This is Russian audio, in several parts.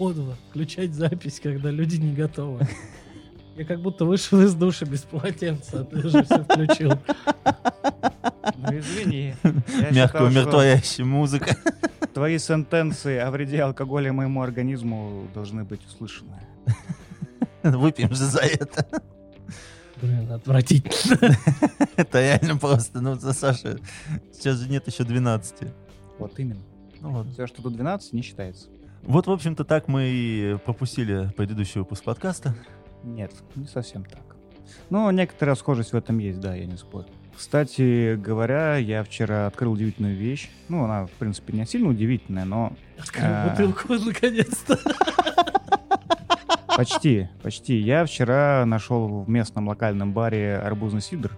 подло включать запись, когда люди не готовы. Я как будто вышел из душа без полотенца, а ты уже все включил. Ну извини. Что умиротворяющая музыка. Твои сентенции о вреде алкоголя моему организму должны быть услышаны. Выпьем же за это. Блин, отвратительно. Это реально просто. Ну, за Саша, сейчас же нет еще 12. Вот именно. Ну ладно. Все, что до 12, не считается. Вот, в общем-то, так мы и пропустили предыдущий выпуск подкаста. Нет, не совсем так. Но некоторая схожесть в этом есть, да, я не спорю. Кстати говоря, я вчера открыл удивительную вещь. Ну, она, в принципе, не сильно удивительная, но Открыл А. бутылку наконец-то. почти, почти. Я вчера нашел в местном локальном баре арбузный сидр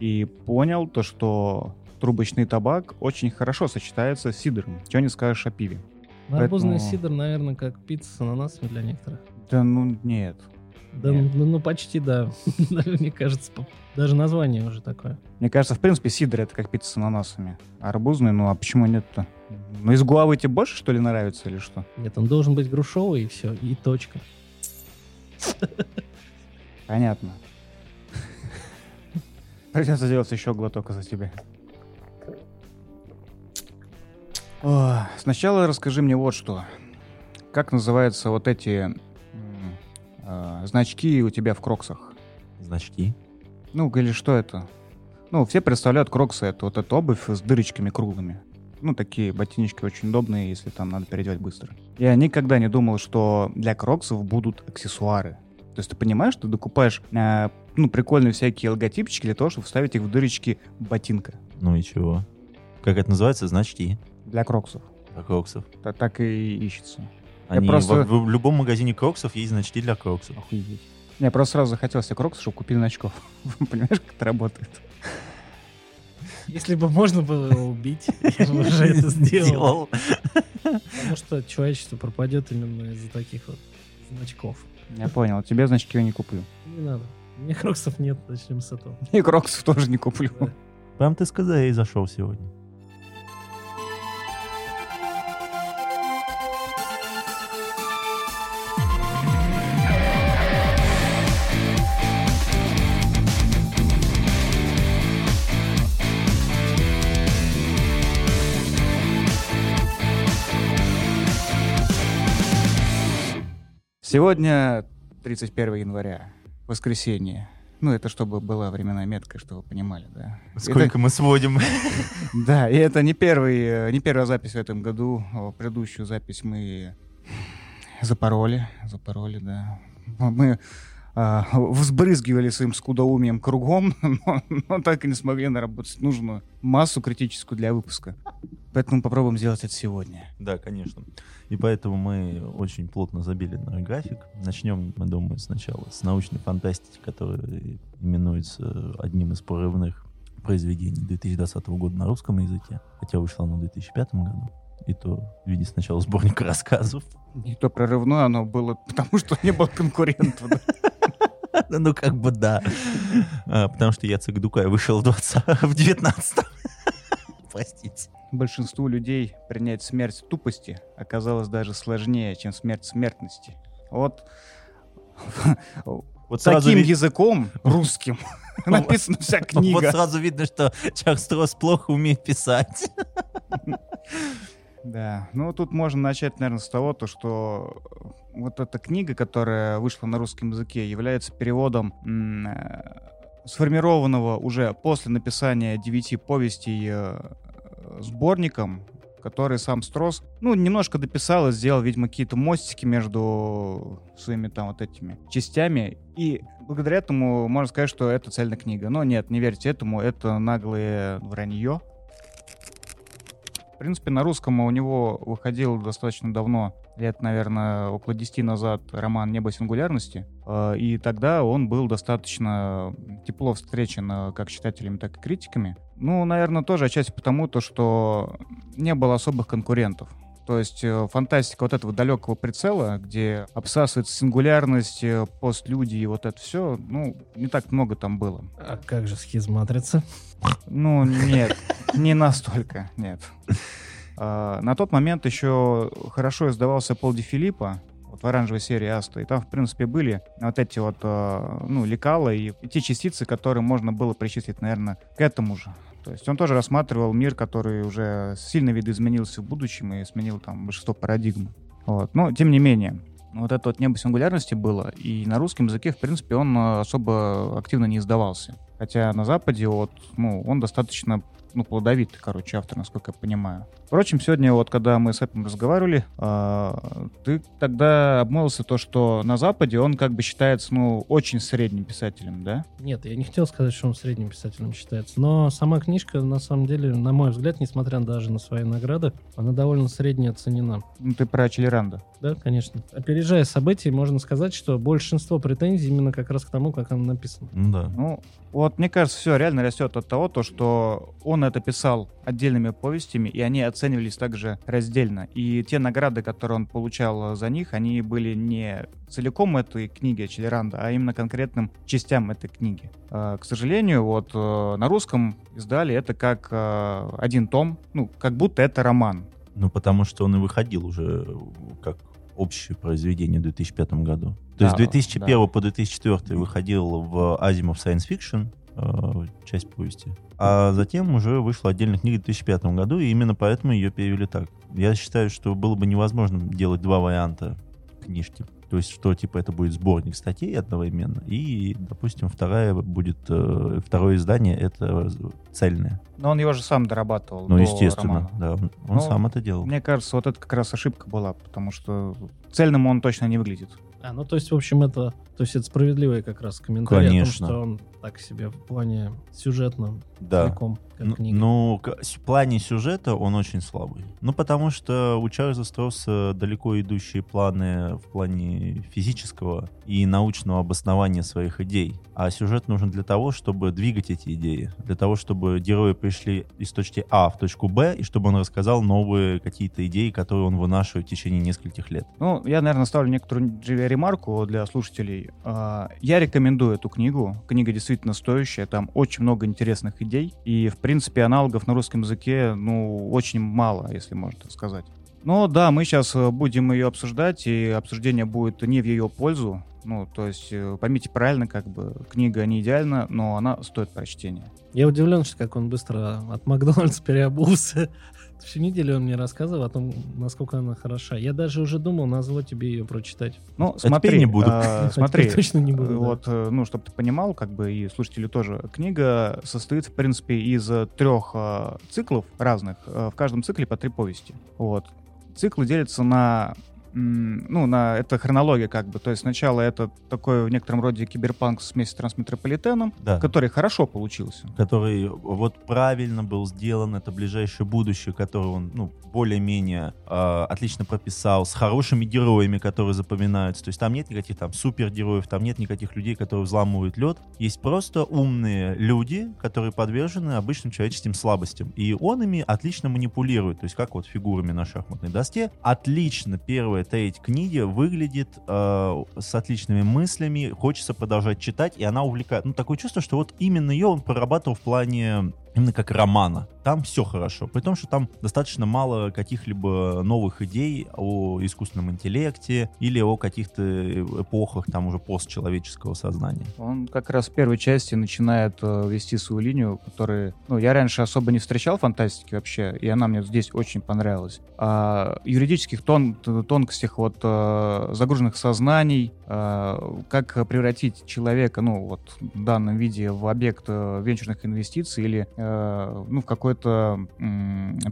и понял то, что трубочный табак очень хорошо сочетается с сидром. Чего не скажешь о пиве. Арбузный Поэтому- сидр, наверное, как пицца с ананасами для некоторых. Да ну нет. Да, Нет. ну, ну, почти, да. Мне кажется, даже название уже такое. Мне кажется, в принципе, сидр это как пицца с ананасами. Арбузный, ну а почему нет-то? Ну из гуавы тебе больше, что ли, нравится или что? Нет, он должен быть грушовый и все, и точка. Понятно. Придется сделать еще глоток за тебя. О, сначала расскажи мне вот что. Как называются вот эти э, значки у тебя в кроксах? Значки. Ну, или что это? Ну, все представляют кроксы, это вот эта обувь с дырочками круглыми. Ну, такие ботиночки очень удобные, если там надо переодевать быстро. Я никогда не думал, что для кроксов будут аксессуары. То есть ты понимаешь, ты докупаешь э, ну, прикольные всякие логотипчики для того, чтобы вставить их в дырочки ботинка Ну и чего? Как это называется? Значки. Для кроксов. Для кроксов. Та- так и ищется. Я Они просто- в, в любом магазине кроксов есть значки для кроксов. Охуеть. Я просто сразу захотел себе кроксы, чтобы купили очков. Понимаешь, как это работает? Если бы можно было его убить, я бы уже это сделал. Потому что человечество пропадет именно из-за таких вот значков. Я понял. Тебе значки я не куплю. Не надо. Меня кроксов нет, начнем с этого. И кроксов тоже не куплю. Прям ты сказал, я и зашел сегодня. Сегодня 31 января, воскресенье. Ну, это чтобы была временная метка, чтобы вы понимали, да. Сколько мы сводим? Это- да, и это не, первый, э, не первая запись в этом году. Предыдущую запись мы запороли, запороли, да. Мы а, взбрызгивали своим скудоумием кругом, но, но так и не смогли наработать нужную массу критическую для выпуска. Поэтому попробуем сделать это сегодня. Да, конечно. И поэтому мы очень плотно забили на график. Начнем, мы думаю, сначала с научной фантастики, которая именуется одним из прорывных произведений 2020 года на русском языке, хотя вышла она в 2005 году. И то в виде сначала сборника рассказов. Не то прорывное оно было, потому что не было конкурентов. Ну, как бы да. А, Потому что я Дукай вышел в 20 в 19 Простите. Большинству людей принять смерть тупости оказалось даже сложнее, чем смерть смертности. Вот Вот сразу, таким ви- языком русским написана вся вот книга. сразу видно, что Чарльз Стросс плохо умеет писать. Да, ну тут можно начать, наверное, с того, то, что вот эта книга, которая вышла на русском языке, является переводом э, сформированного уже после написания девяти повестей э, сборником, который сам Строс, ну, немножко дописал и сделал, видимо, какие-то мостики между своими там вот этими частями. И благодаря этому можно сказать, что это цельная книга. Но нет, не верьте этому, это наглое вранье. В принципе, на русском у него выходил достаточно давно, лет, наверное, около 10 назад, роман «Небо сингулярности». Э, И тогда он был достаточно тепло встречен э, как читателями, так и критиками. Ну, наверное, тоже отчасти потому, то, что не было особых конкурентов. То есть э, фантастика вот этого далекого прицела, где обсасывается сингулярность, э, постлюди и вот это все, ну, не так много там было. А как же схизматрица? Ну, нет, не настолько, нет. А, На тот момент еще хорошо издавался Пол Ди Филиппо. вот в оранжевой серии Аста. И там, в принципе, были вот эти вот, э, ну, лекала и, и те частицы, которые можно было причислить, наверное, к этому же. То есть он тоже рассматривал мир, который уже сильно видоизменился в будущем и сменил там большинство парадигм. Вот. Но, тем не менее, вот это вот небо сингулярности было, и на русском языке, в принципе, он э, особо активно не издавался. Хотя на Западе вот, ну, он достаточно ну, плодовитый, короче, автор, насколько я понимаю. Впрочем, сегодня вот, когда мы с этим разговаривали, э, ты тогда обмолвился то, что на Западе он как бы считается, ну, очень средним писателем, да? Нет, я не хотел сказать, что он средним писателем считается, но сама книжка, на самом деле, на мой взгляд, несмотря даже на свои награды, она довольно средне оценена. Ну, ты про Челеранда. Да, конечно. Опережая события, можно сказать, что большинство претензий именно как раз к тому, как она написана. Ну да. Ну, вот мне кажется, все реально растет от того, то, что он это писал отдельными повестями, и они оценивались также раздельно. И те награды, которые он получал за них, они были не целиком этой книги Челеранда, а именно конкретным частям этой книги. А, к сожалению, вот э, на русском издали это как э, один том, ну, как будто это роман. Ну, потому что он и выходил уже как общее произведение в 2005 году. То Да, есть с 2001 да. по 2004 выходил в Азимов Science Fiction, э, часть повести. А затем уже вышла отдельная книга в 2005 году, и именно поэтому ее перевели так. Я считаю, что было бы невозможно делать два варианта книжки. То есть, что типа это будет сборник статей одновременно, и, допустим, вторая будет э, второе издание это цельное. Но он его же сам дорабатывал. Ну, до естественно, романа. да. Он, он Ну, сам это делал. Мне кажется, вот это как раз ошибка была, потому что цельным он точно не выглядит. А, ну то есть, в общем, это, то есть это справедливый как раз комментарий Конечно. о том, что он так себе в плане сюжетном Да. целиком, как Ну, книга. Ну, в плане сюжета он очень слабый. Ну, потому что у Чарльза Стросса далеко идущие планы в плане физического и научного обоснования своих идей. А сюжет нужен для того, чтобы двигать эти идеи. Для того, чтобы герои пришли из точки А в точку Б, и чтобы он рассказал новые какие-то идеи, которые он вынашивает в течение нескольких лет. Ну, я, наверное, ставлю некоторую ремарку для слушателей. А, Я рекомендую эту книгу. Книга действительно стоящая, там очень много интересных идей. И, в принципе, аналогов на русском языке, ну, очень мало, если можно так сказать. Но да, мы сейчас будем ее обсуждать, и обсуждение будет не в ее пользу. Ну, то есть, э, поймите правильно, как бы, книга не идеальна, но она стоит прочтения. Я удивлен, что как он быстро от Макдональдса переобулся. Всю неделю он мне рассказывал о том, насколько она хороша. Я даже уже думал, назло тебе ее прочитать. Ну, смотри, не буду. а, смотри, точно не буду, да. Вот, э, ну, чтобы ты понимал, как бы и слушатели тоже, книга состоит, в принципе, из э, трех э, циклов разных. Э, В каждом цикле по три повести. Вот. Циклы делятся на ну, на, это хронология как бы, то есть сначала это такой в некотором роде киберпанк вместе с трансметрополитеном, Да. который хорошо получился. который вот правильно был сделан, это ближайшее будущее, которое он, ну, более-менее э, отлично прописал, с хорошими героями, которые запоминаются. То есть там нет никаких там супергероев, там нет никаких людей, которые взламывают лед. Есть просто умные люди, которые подвержены обычным человеческим слабостям. И он ими отлично манипулирует, то есть как вот фигурами на шахматной доске. Отлично первая треть книги выглядит э, с отличными мыслями, хочется продолжать читать, и она увлекает. Ну, такое чувство, что вот именно ее он прорабатывал в плане именно как романа. Там все хорошо. При том, что там достаточно мало каких-либо новых идей о искусственном интеллекте или о каких-то эпохах там уже постчеловеческого сознания. Он как раз в первой части начинает э, вести свою линию, которая... Ну, я раньше особо не встречал фантастики вообще, и она мне здесь очень понравилась. А юридических тон, тонкостях вот э, загруженных сознаний, э, как превратить человека, ну, вот в данном виде в объект венчурных инвестиций или, ну, в какой-то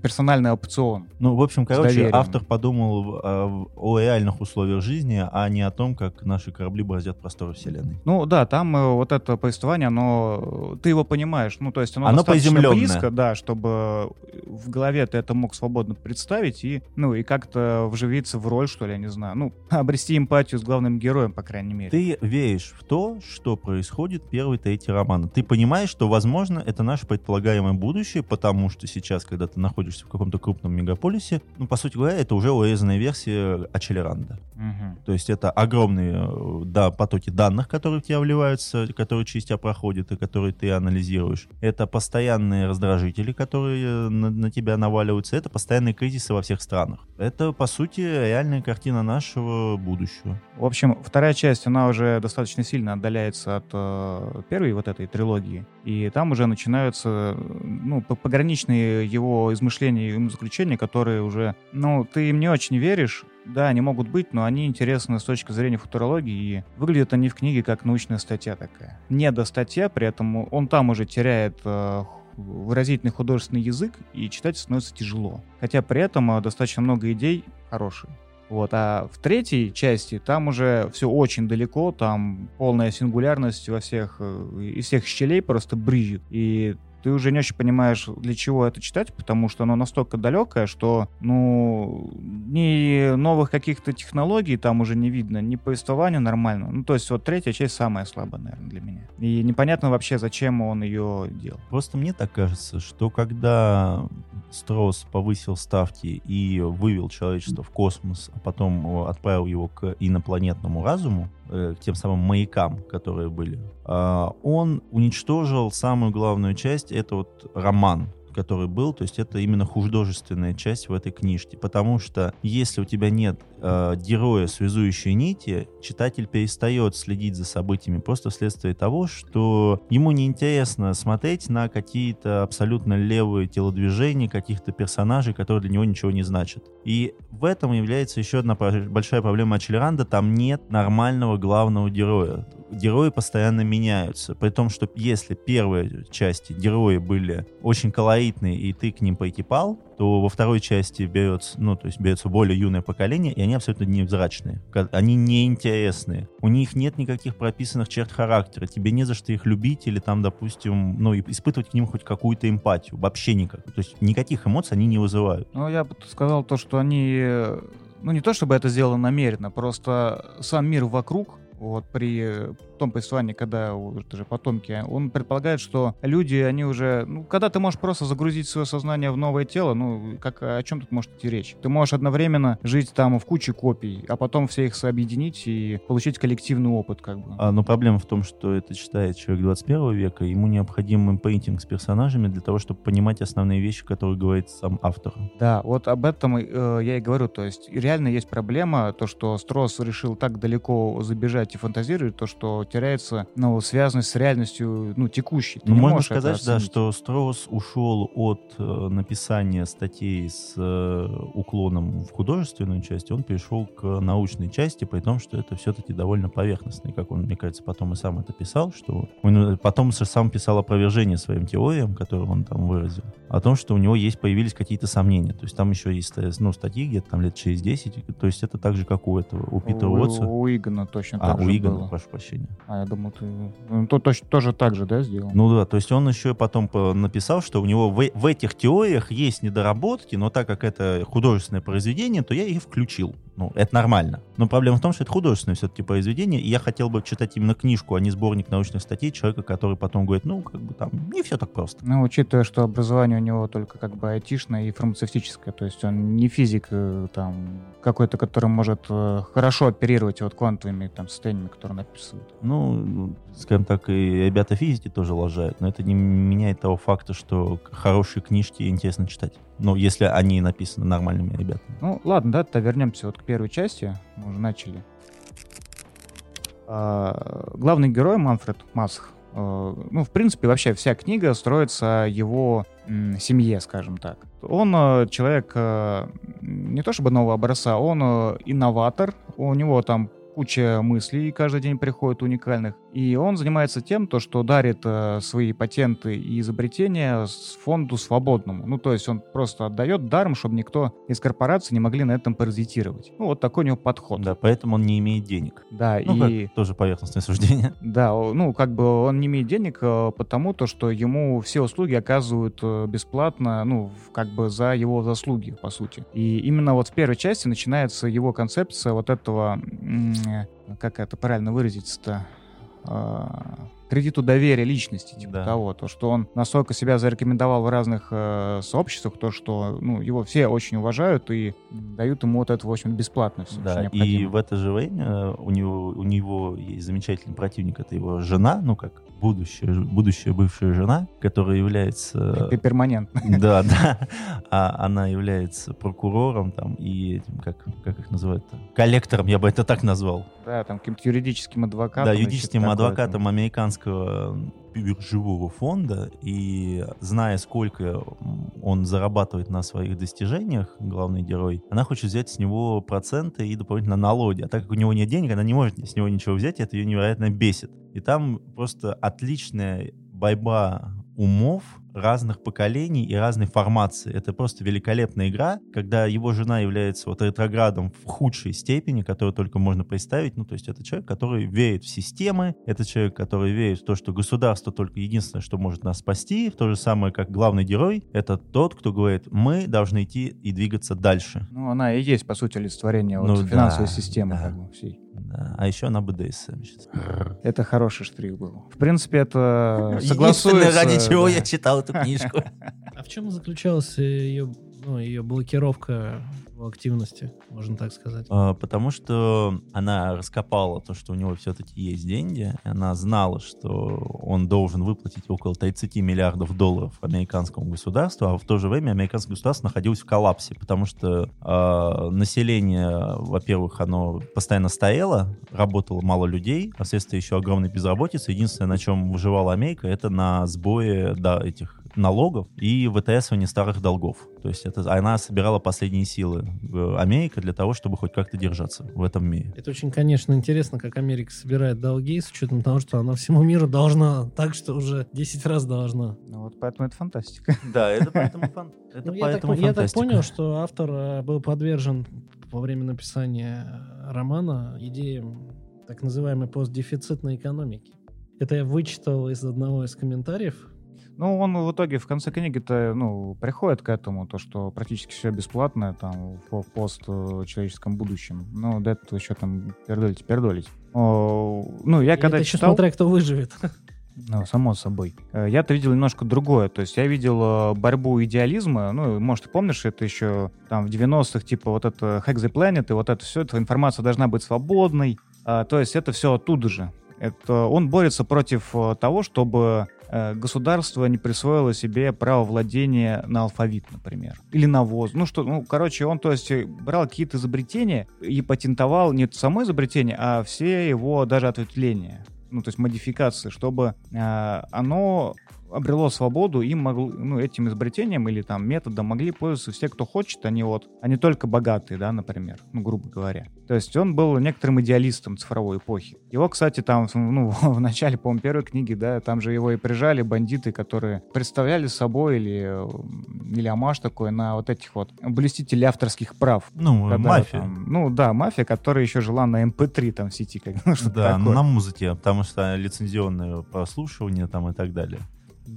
персональный опцион. Ну, в общем, короче, автор подумал э, о реальных условиях жизни, а не о том, как наши корабли бороздят просторы Вселенной. Ну да, там э, вот это повествование, оно, ты его понимаешь, ну то есть оно, Оно достаточно близко, да, чтобы в голове ты это мог свободно представить и, ну и как-то вживиться в роль, что ли, я не знаю, ну обрести эмпатию с главным героем, по крайней мере. Ты веришь в то, что происходит трети романа. Ты понимаешь, что, возможно, это наше предполагаемое будущее, потому что сейчас, когда ты находишься в каком-то крупном мегаполисе, ну, по сути говоря, это уже урезанная версия Ачелеранда. Мгм. То есть это огромные э, да, потоки данных, которые в тебя вливаются, которые через тебя проходят и которые ты анализируешь. Это постоянные раздражители, которые на, на тебя наваливаются. Это постоянные кризисы во всех странах. Это, по сути, реальная картина нашего будущего. В общем, вторая часть, она уже достаточно сильно отдаляется от э, первой вот этой трилогии. И там уже начинаются ну, пограничные его измышления и заключения, которые уже, ну, ты им не очень веришь, да, они могут быть, но они интересны с точки зрения футурологии, и выглядят они в книге как научная статья такая. Не до статья, при этом он там уже теряет э, выразительный художественный язык, и читать становится тяжело. Хотя при этом э, достаточно много идей хорошие. Вот, а в третьей части там уже все очень далеко, там полная сингулярность во всех, э, из всех щелей просто брызжет. И ты уже не очень понимаешь, для чего это читать, потому что оно настолько далекое, что, ну, ни новых каких-то технологий там уже не видно, ни повествования нормально. Ну, то есть вот третья часть самая слабая, наверное, для меня. И непонятно вообще, зачем он ее делал. Просто мне так кажется, что когда Строс повысил ставки и вывел человечество в космос, а потом э, отправил его к инопланетному разуму, э, к тем самым маякам, которые были, а, он уничтожил самую главную часть, это вот роман, который был, то есть это именно художественная часть в этой книжке, потому что если у тебя нет э, героя связующей нити, читатель перестает следить за событиями просто вследствие того, что ему неинтересно смотреть на какие-то абсолютно левые телодвижения каких-то персонажей, которые для него ничего не значат. И в этом является еще одна большая проблема Ачелеранда, там нет нормального главного героя герои постоянно меняются. При том, что если первые части герои были очень колоритные, и ты к ним поэкипал, то во второй части берется, ну, то есть берется более юное поколение, и они абсолютно невзрачные. Они неинтересные. У них нет никаких прописанных черт характера. Тебе не за что их любить или там, допустим, ну, испытывать к ним хоть какую-то эмпатию. Вообще никак. То есть никаких эмоций они не вызывают. Ну, я бы сказал то, что они ну не то чтобы это сделано намеренно, просто сам мир вокруг вот при том повествовании, когда это же потомки, он предполагает, что люди, они уже, ну, когда ты можешь просто загрузить свое сознание в новое тело, ну, как о чем тут может идти речь? Ты можешь одновременно жить там в куче копий, а потом все их сообъединить и получить коллективный опыт, как бы. А, но проблема в том, что это читает человек 21 века, ему необходим импринтинг с персонажами для того, чтобы понимать основные вещи, которые говорит сам автор. Да, вот об этом э, я и говорю, то есть реально есть проблема, то, что Строс решил так далеко забежать и фантазирует, то, что теряется ну, связанность с реальностью ну, текущей. Ты ну, можно сказать, да, что Строс ушел от э, написания статей с э, уклоном в художественную часть, он перешел к научной части, при том, что это все-таки довольно поверхностно. как он, мне кажется, потом и сам это писал, что он э, потом сам писал опровержение своим теориям, которые он там выразил, о том, что у него есть, появились какие-то сомнения. То есть там еще есть э, ну, статьи где-то там лет через 10, то есть это так же, как у этого, у Питера Уотса. У Игона точно а, так у Игона, было. прошу прощения. А, я думал, ты... Ну, то, то, тоже так же, да, сделал? Ну да, то есть он еще потом написал, что у него в, в этих теориях есть недоработки, но так как это художественное произведение, то я их включил. Ну, это нормально. Но проблема в том, что это художественное все-таки произведение, и я хотел бы читать именно книжку, а не сборник научных статей человека, который потом говорит, ну, как бы там, не все так просто. Ну, учитывая, что образование у него только как бы айтишное и фармацевтическое, то есть он не физик э, там какой-то, который может э, хорошо оперировать вот квантовыми там состояниями, которые он описывает. Ну, скажем так, и ребята физики тоже лажают, но это не меняет того факта, что хорошие книжки интересно читать. Ну, если они написаны нормальными ребятами. Ну, ладно, да, то вернемся вот к первой части. Мы уже начали. А, главный герой Манфред Масх. А, ну, в принципе, вообще вся книга строится его м, семье, скажем так. Он а, человек а, не то чтобы нового образца, он инноватор. У него там куча мыслей каждый день приходит уникальных. И он занимается тем, то, что дарит э, свои патенты и изобретения фонду свободному. Ну, то есть он просто отдает даром, чтобы никто из корпораций не могли на этом паразитировать. Ну, вот такой у него подход. Да, поэтому он не имеет денег. Да, ну, и... тоже поверхностное суждение. Да, ну, как бы он не имеет денег, э, потому то, что ему все услуги оказывают э, бесплатно, ну, как бы за его заслуги, по сути. И именно вот в первой части начинается его концепция вот этого, как это правильно выразиться-то, кредиту доверия личности, типа Да. того, то, что он настолько себя зарекомендовал в разных э, сообществах, то, что ну, его все очень уважают и дают ему вот это, в общем, бесплатно все, Да, и в это же время у него, у него есть замечательный противник, это его жена, ну как будущая, будущая бывшая жена, которая является... Пе- Перманентно. Да, да. А она является прокурором там и этим, как, как их называют-то? Коллектором, я бы это так назвал. Да, там каким-то юридическим адвокатом. Да, юридическим адвокатом американского биржевого фонда, и зная, сколько он зарабатывает на своих достижениях, главный герой, она хочет взять с него проценты и дополнительно налоги. А так как у него нет денег, она не может с него ничего взять, и это ее невероятно бесит. И там просто отличная борьба умов разных поколений и разной формации. Это просто великолепная игра, когда его жена является вот ретроградом в худшей степени, которую только можно представить. Ну, то есть это человек, который верит в системы, это человек, который верит в то, что государство только единственное, что может нас спасти. В то же самое, как главный герой, это тот, кто говорит, мы должны идти и двигаться дальше. Ну, она и есть, по сути, олицетворение вот Ну финансовой да, системы да. как бы, всей. Да. А еще она БДСМ сейчас. Это хороший штрих был. В принципе, это согласуется... ради чего да. я читал эту книжку. А в чем заключалась ее, ну, ее блокировка в активности, можно так сказать? А, Потому что она раскопала то, что у него все-таки есть деньги. Она знала, что он должен выплатить около 30 миллиардов долларов американскому государству, а в то же время американское государство находилось в коллапсе, потому что а, население, во-первых, оно постоянно стояло, работало мало людей, а вследствие еще огромной безработицы. Единственное, на чем выживала Америка, это на сбое да, этих налогов и вытаскивание старых долгов. То есть это, она собирала последние силы Америка для того, чтобы хоть как-то держаться в этом мире. Это очень, конечно, интересно, как Америка собирает долги, с учетом того, что она всему миру должна, так что уже 10 раз должна. Ну, вот поэтому это фантастика. Да, это поэтому, фан- это Ну, я, так, фантастика. понял, что автор э, был подвержен во время написания романа идеям так называемой постдефицитной экономики. Это я вычитал из одного из комментариев. Ну, он в итоге в конце книги-то, ну, приходит к этому, то, что практически все бесплатное там по постчеловеческом будущем. Ну, до этого еще там пердолить, пердолить. О, ну, я И когда это еще читал... смотря кто выживет. Ну, само собой. Э, Я-то видел немножко другое. То есть я видел э, борьбу идеализма. Ну, может, ты помнишь, это еще там в 90-х, типа вот это Hack the Planet, и вот это все, эта информация должна быть свободной. А, то есть это все оттуда же. Это он борется против э, того, чтобы государство не присвоило себе право владения на алфавит, например, или на воз. Ну что, ну, короче, он, то есть, э, брал какие-то изобретения и патентовал не само изобретение, а все его даже ответвления ну, то есть модификации, чтобы э, оно обрело свободу, и могло, ну, этим изобретением или там методом могли пользоваться все, кто хочет, не вот, а не только богатые, да, например, ну, грубо говоря. То есть он был некоторым идеалистом цифровой эпохи. Его, кстати, там, ну, в начале, по-моему, первой книги, да, там же его и прижали бандиты, которые представляли собой или, э, или амаш такой на вот этих вот блюстителей авторских прав. Ну, Когда мафия. там- ну да, мафия, которая еще жила на MP3 там в сети, как ну, что-то Да, такое. на музыке, потому что лицензионное прослушивание там и так далее.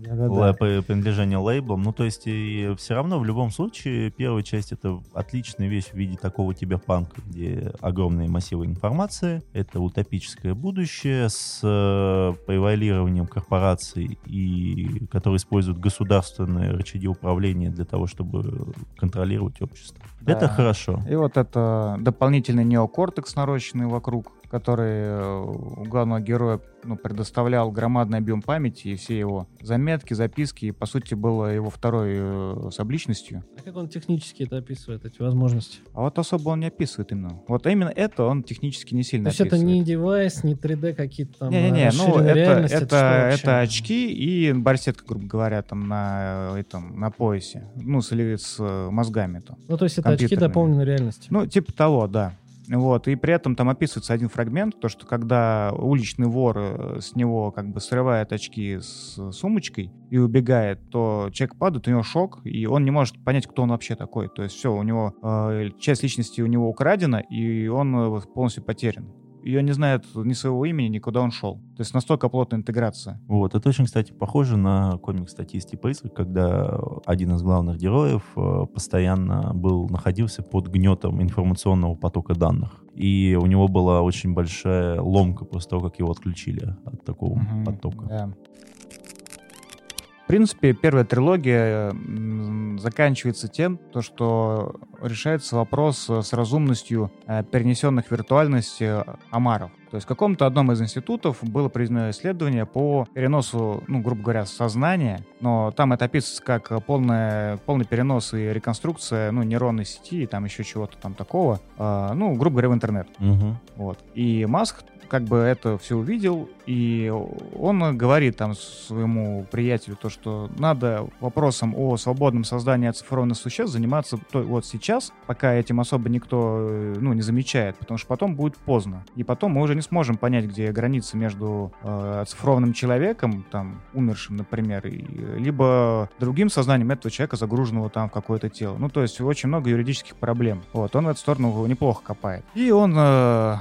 Да-да-да. Ла- при- принадлежание лейблам. Ну, то есть, и все равно, в любом случае, первая часть — это отличная вещь в виде такого киберпанка, где огромные массивы информации, это утопическое будущее с э, превалированием корпораций, и, которые используют государственные рычаги управления для того, чтобы контролировать общество. Да. Это хорошо. И вот это дополнительный неокортекс, нарощенный вокруг, который э, у главного героя ну, предоставлял громадный объем памяти и все его заметки, записки, и, по сути, было его второй э, субличностью. А как он технически это описывает, эти возможности? А вот особо он не описывает именно. Вот именно это он технически не сильно То есть это описывает. не девайс, не 3D какие-то там Не-не-не, ну расширенные это, это, вообще? это очки и барсетка, грубо говоря, там на э, этом, на поясе. Ну, с, с э, мозгами там. Ну, то есть это очки дополненной реальности. Ну, типа того, да. Вот, и при этом там описывается один фрагмент, то, что когда уличный вор э, с него как бы срывает очки с сумочкой и убегает, то человек падает, у него шок, и он не может понять, кто он вообще такой. То есть все, у него э, часть личности у него украдена, и он э, полностью потерян. Он не знает ни своего имени, ни куда он шел. То есть настолько плотная интеграция. Вот, это очень, кстати, похоже на комик статисти призрак, когда один из главных героев э, постоянно был, находился под гнетом информационного потока данных. И у него была очень большая ломка после того, как его отключили от такого Мгм, потока. да. В принципе, первая трилогия заканчивается тем, то, что решается вопрос э, с разумностью э, перенесенных в виртуальность э, омаров. То есть в каком-то одном из институтов было проведено исследование по переносу, ну, грубо говоря, сознания, но там это описывается как полное, полный перенос и реконструкция, ну, нейронной сети и там еще чего-то там такого, ну, грубо говоря, в интернет. Мгм. Вот. И Маск как бы это все увидел, и он говорит там своему приятелю то, что надо вопросом о свободном создании оцифрованных существ заниматься вот сейчас, пока этим особо никто э, ну, не замечает, потому что потом будет поздно. И потом мы уже не сможем понять, где граница между э, оцифрованным человеком, там, умершим, например, и, э, либо другим сознанием этого человека, загруженного там в какое-то тело. Ну, то есть очень много юридических проблем. Вот, он в эту сторону неплохо копает. И он э,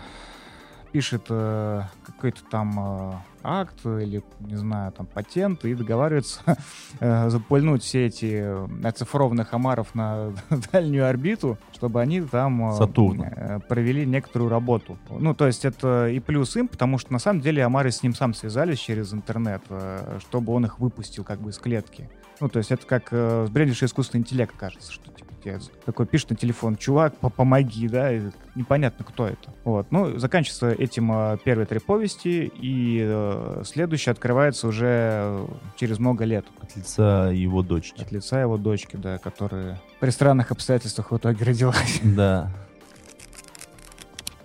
пишет э, какой-то там э, акт или, не знаю, там патент и договаривается э, запульнуть все эти э, оцифрованных омаров на дальнюю орбиту, чтобы они там э, Сатурна. э, провели некоторую работу. Ну, то есть это и плюс им, потому что на самом деле омары с ним сам связались через интернет, э, чтобы он их выпустил как бы из клетки. Ну, то есть это как э, сбрендивший искусственный интеллект, кажется, что тебе такой пишет на телефон, чувак, по- помоги, да, и непонятно, кто это. Вот, ну, заканчивается этим э, первые три повести, и э, следующая открывается уже через много лет От лица его дочки. от лица его дочки, да, которая при странных обстоятельствах в итоге родилась. Да.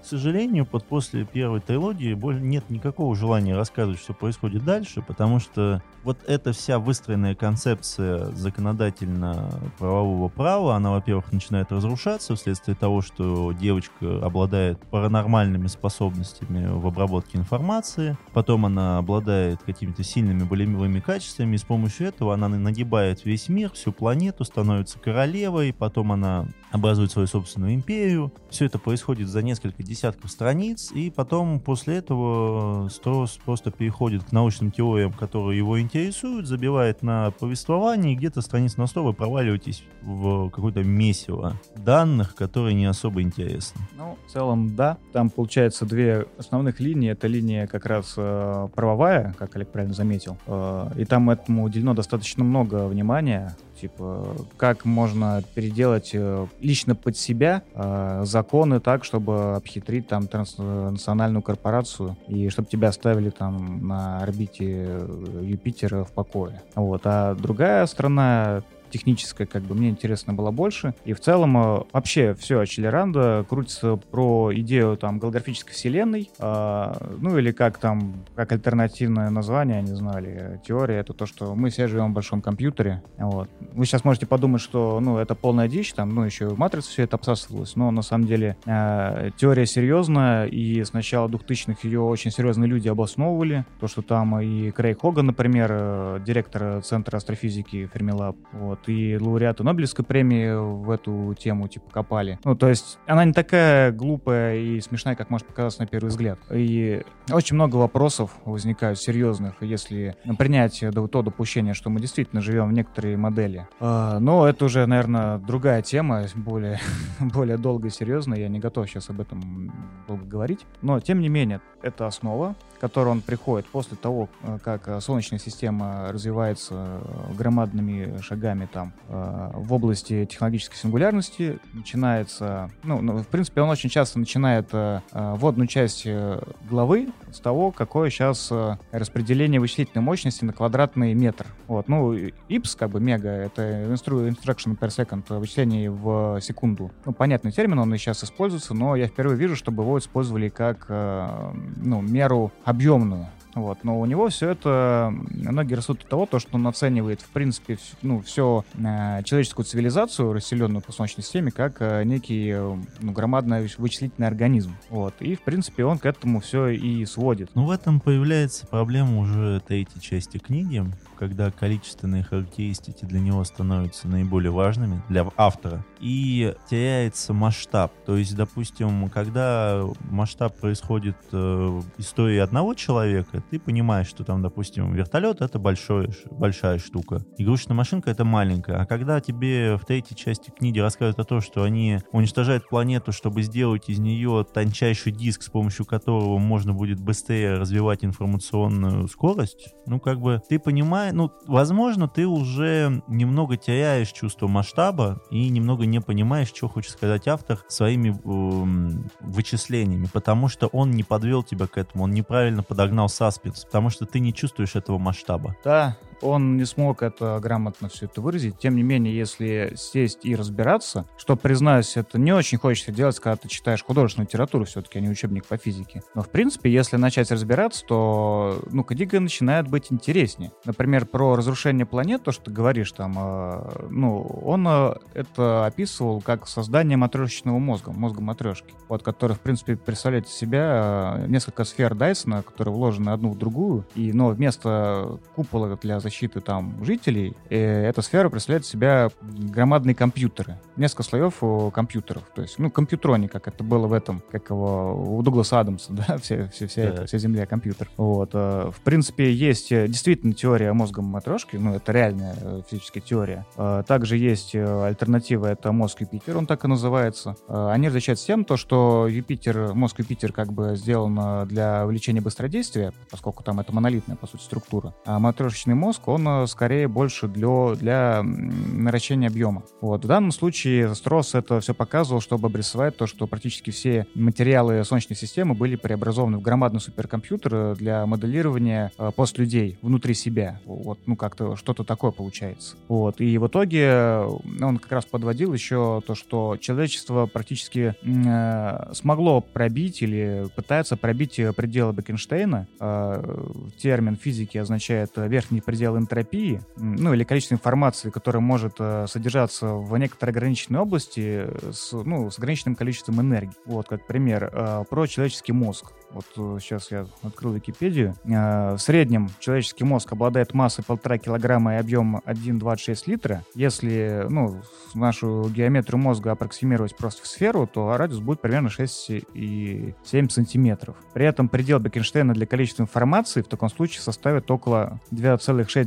Сожалению, под после первой трилогии боль- нет никакого желания рассказывать, что происходит дальше, потому что вот эта вся выстроенная концепция законодательно-правового права, она, во-первых, начинает разрушаться вследствие того, что девочка обладает паранормальными способностями в обработке информации, потом она обладает какими-то сильными болевыми качествами, и с помощью этого она нагибает весь мир, всю планету, становится королевой, потом она образует свою собственную империю. Все это происходит за несколько десятков страниц, и потом после этого Строс просто переходит к научным теориям, которые его интересуют, забивает на повествование, и где-то страниц на 100 вы проваливаетесь в какое-то месиво данных, которые не особо интересны. Ну, в целом, да. Там, получается, две основных линии. Это линия как раз э, правовая, как Олег правильно заметил. Э, и там этому уделено достаточно много внимания. Типа, как можно переделать э, лично под себя э, законы так, чтобы обхитрить там транснациональную корпорацию и чтобы тебя оставили там на орбите э, Юпитера в покое. Вот. А другая сторона техническая, как бы мне интересно было больше. И в целом э, вообще все Челеранда крутится про идею там голографической вселенной, а, ну или как там, как альтернативное название, не знали, теория, это то, что мы все живем в большом компьютере. Вот. Вы сейчас можете подумать, что ну это полная дичь, там, ну еще в Матрице все это обсасывалось, но на самом деле э, теория серьезная, и с начала 2000-х ее очень серьезные люди обосновывали, то, что там и Крейг Хоган, например, э, директор Центра астрофизики Фермилаб, вот, и лауреаты Нобелевской премии в эту тему, типа, копали. Ну, то есть, она не такая глупая и смешная, как может показаться на первый взгляд. И очень много вопросов возникают серьезных, если принять то допущение, что мы действительно живем в некоторые модели. А, Но это уже, наверное, другая тема, более, более долго и серьезная. Я не готов сейчас об этом долго говорить. Но, тем не менее, это основа, к которой он приходит после того, э, как э, Солнечная система развивается э, громадными шагами там э, в области технологической сингулярности. Начинается, ну, ну, в принципе, он очень часто начинает э, э, вводную часть э, главы с того, какое сейчас э, распределение вычислительной мощности на квадратный метр. Вот, ну, IPS, как бы мега, это instru- instruction per second, вычисление в секунду. Ну, понятный термин, он и сейчас используется, но я впервые вижу, чтобы его использовали как, э, ну, меру объемную. Вот. Но у него все это, многие растут от того, то, что он оценивает, в принципе, ну, все человеческую цивилизацию, расселенную по Солнечной системе, как э, некий э, ну, громадный вычислительный организм. Вот. И, в принципе, он к этому все и сводит. Ну, в этом появляется проблема уже третьей части книги, когда количественные характеристики для него становятся наиболее важными, для автора. И теряется масштаб. То есть, допустим, когда масштаб происходит э, истории одного человека, ты понимаешь, что там, допустим, вертолет это большой, большая штука, игрушечная машинка это маленькая. А когда тебе в третьей части книги рассказывают о том, что они уничтожают планету, чтобы сделать из нее тончайший диск, с помощью которого можно будет быстрее развивать информационную скорость, ну, как бы, ты понимаешь, ну, возможно, ты уже немного теряешь чувство масштаба и немного не понимаешь, что хочет сказать автор своими э, вычислениями, потому что он не подвел тебя к этому, он неправильно подогнал саспенс, потому что ты не чувствуешь этого масштаба. Да, он не смог это грамотно все это выразить. Тем не менее, если сесть и разбираться, что, признаюсь, это не очень хочется делать, когда ты читаешь художественную литературу все-таки, а не учебник по физике. Но, в принципе, если начать разбираться, то, ну, книга начинает быть интереснее. Например, про разрушение планет, то, что ты говоришь там, э, ну, он э, это описывал как создание матрешечного мозга, мозга матрешки, вот, который, в принципе, представляет из себя э, несколько сфер Дайсона, которые вложены одну в другую, и, но вместо купола для защиты там жителей, э, эта сфера представляет себя громадные компьютеры. Несколько слоев э, компьютеров. То есть, ну, компьютрони, как это было в этом, как его, у Дугласа Адамса, да, все, все, вся, эта, вся Земля компьютер. Вот. Э, в принципе, есть действительно теория мозга матрешки, ну, это реальная физическая теория. Также есть альтернатива, это мозг Юпитер, он так и называется. Они различаются тем, то, что Юпитер, мозг Юпитер как бы сделан для увеличения быстродействия, поскольку там это монолитная, по сути, структура. А матрешечный мозг мозг, он э, скорее больше для, для наращения объема. Вот. В данном случае Строс это все показывал, чтобы обрисовать то, что практически все материалы Солнечной системы были преобразованы в громадный суперкомпьютер э, для моделирования э, постлюдей внутри себя. Вот, ну, как-то что-то такое получается. Вот. И в итоге он как раз подводил еще то, что человечество практически э, смогло пробить или пытается пробить пределы Бекенштейна. Э, термин физики означает верхний предел предел энтропии, ну или количество информации, которое может э, содержаться в некоторой ограниченной области с, ну, с ограниченным количеством энергии. Вот, как пример, э, про человеческий мозг. Вот сейчас э, я открыл Википедию. Э, в среднем человеческий мозг обладает массой полтора килограмма и объемом 1,26 литра. Если ну, нашу геометрию мозга аппроксимировать просто в сферу, то радиус будет примерно 6,7 сантиметров. При этом предел Бекенштейна для количества информации в таком случае составит около 2,6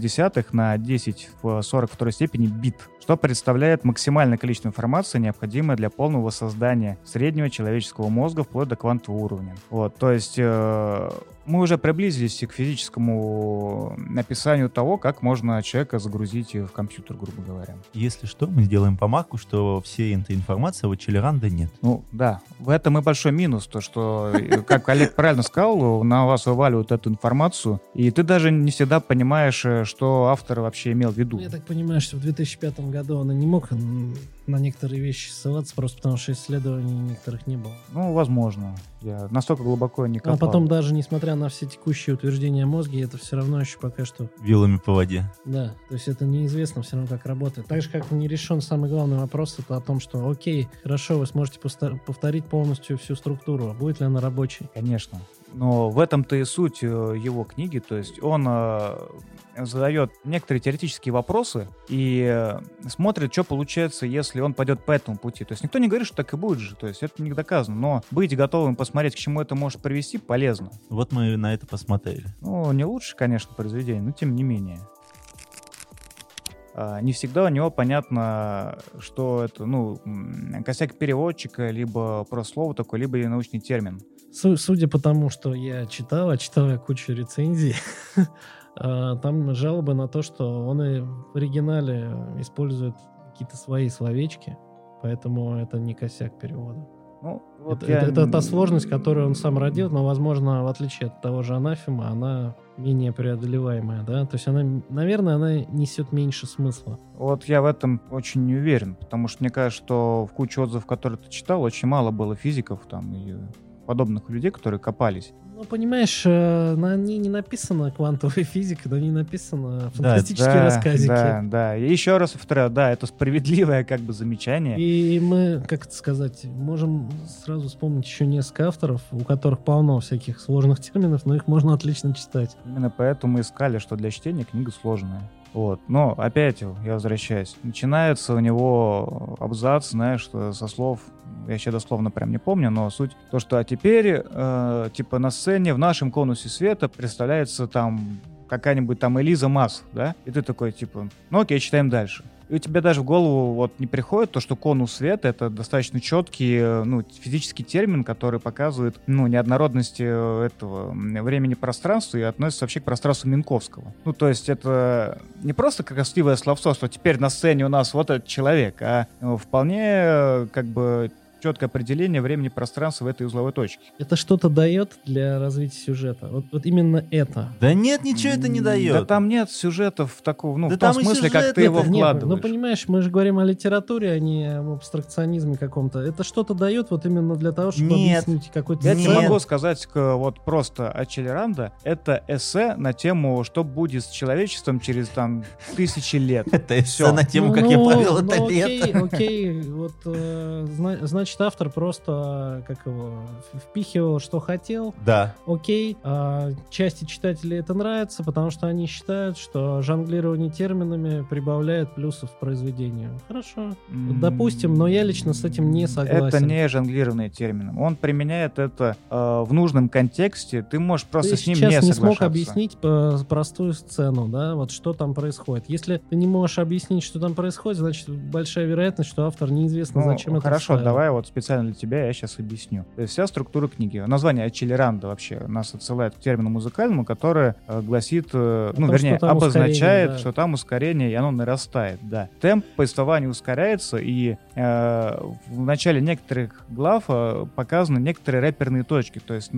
на 10 в 42 степени бит что представляет максимальное количество информации, необходимое для полного создания среднего человеческого мозга вплоть до квантового уровня. Вот, то есть э, мы уже приблизились к физическому описанию того, как можно человека загрузить в компьютер, грубо говоря. Если что, мы сделаем помарку, что всей этой информации у Челеранда нет. Ну, да. В этом и большой минус, то, что, как Олег правильно сказал, на вас вываливают эту информацию, и ты даже не всегда понимаешь, э, что автор вообще имел в виду. Я так понимаю, что в 2005 году он и не мог на некоторые вещи ссылаться, просто потому что исследований некоторых не было. Ну, возможно. Я настолько глубоко не копал. А потом даже, несмотря на все текущие утверждения о мозге, это все равно еще пока что... Вилами по воде. Да, то есть это неизвестно все равно, как работает. Так же, как не решен самый главный вопрос, это о том, что, окей, хорошо, вы сможете повторить полностью всю структуру, а будет ли она рабочей? Конечно. Но в этом-то и суть э, его книги. То есть он э, задает некоторые теоретические вопросы и э, смотрит, что получается, если он пойдет по этому пути. То есть никто не говорит, что так и будет же. То есть это не доказано. Но быть готовым посмотреть, к чему это может привести, полезно. Вот мы на это посмотрели. Ну, не лучше, конечно, произведение, но тем не менее а, не всегда у него понятно, что это, ну, косяк переводчика, либо просто слово такое, либо научный термин. Судя по тому, что я читал, а читал я кучу рецензий, а, там жалобы на то, что он и в оригинале использует какие-то свои словечки, поэтому это не косяк перевода. Ну, вот это, я... это, это та сложность, которую он сам родил, но, возможно, в отличие от того же анафема, она менее преодолеваемая, да? То есть она, наверное, она несет меньше смысла. Вот я в этом очень не уверен, потому что мне кажется, что в куче отзывов, которые ты читал, очень мало было физиков там и подобных людей, которые копались. Ну, понимаешь, э, на ней не написано квантовая физика, но не написано фантастические да, рассказики. Да, да. И еще раз повторяю, да, это справедливое как бы замечание. И мы, как это сказать, можем сразу вспомнить еще несколько авторов, у которых полно всяких сложных терминов, но их можно отлично читать. Именно поэтому мы искали, что для чтения книга сложная. Вот. Но опять я возвращаюсь. Начинается у него абзац, знаешь, со слов я сейчас дословно прям не помню, но суть то, что а теперь, э, типа, на сцене в нашем конусе света представляется там какая-нибудь там Элиза Масс, да? И ты такой, типа, ну окей, читаем дальше. У тебя даже в голову вот не приходит то, что конус света — это достаточно четкий, э, ну, физический термин, который показывает, ну, неоднородность э, этого времени-пространства и относится вообще к пространству Минковского. Ну, то есть это не просто как красивое словцо, что теперь на сцене у нас вот этот человек, а э, вполне как бы четкое определение времени пространства в этой узловой точке. Это что-то дает для развития сюжета? Вот, вот именно это. Да нет, ничего это не дает. Да там нет сюжетов такого, ну, да в том смысле, как ты его это, вкладываешь. Нет, ну, понимаешь, мы же говорим о литературе, а не об абстракционизме каком-то. Это что-то дает вот именно для того, чтобы нет. объяснить какой-то... Я тебе могу сказать вот просто о Челеранда. Это эссе на тему, что будет с человечеством через там тысячи лет. Это эссе на тему, ну, как я провел это ну, лето. Окей, окей, вот, э, значит, значит, автор просто, как его, впихивал, что хотел. Да. Окей. А, части читателей это нравится, потому что они считают, что жонглирование терминами прибавляет плюсов к произведению. Хорошо. Mm. Допустим, но я лично с этим не согласен. Это не жонглирование термином. Он применяет это э, в нужном контексте. Ты можешь просто ты с ним не соглашаться. не смог объяснить э, простую сцену, да, вот что там происходит. Если ты не можешь объяснить, что там происходит, значит большая вероятность, что автор неизвестно, ну, зачем хорошо, это Хорошо, давай вот специально для тебя я сейчас объясню. То есть вся структура книги. Название Ачелеранда вообще нас отсылает к термину музыкальному, которое э, гласит, э, ну, том, вернее, что обозначает, да. что там ускорение, и оно нарастает, да. Темп повествования ускоряется, и э, в начале некоторых глав э, показаны некоторые рэперные точки. То есть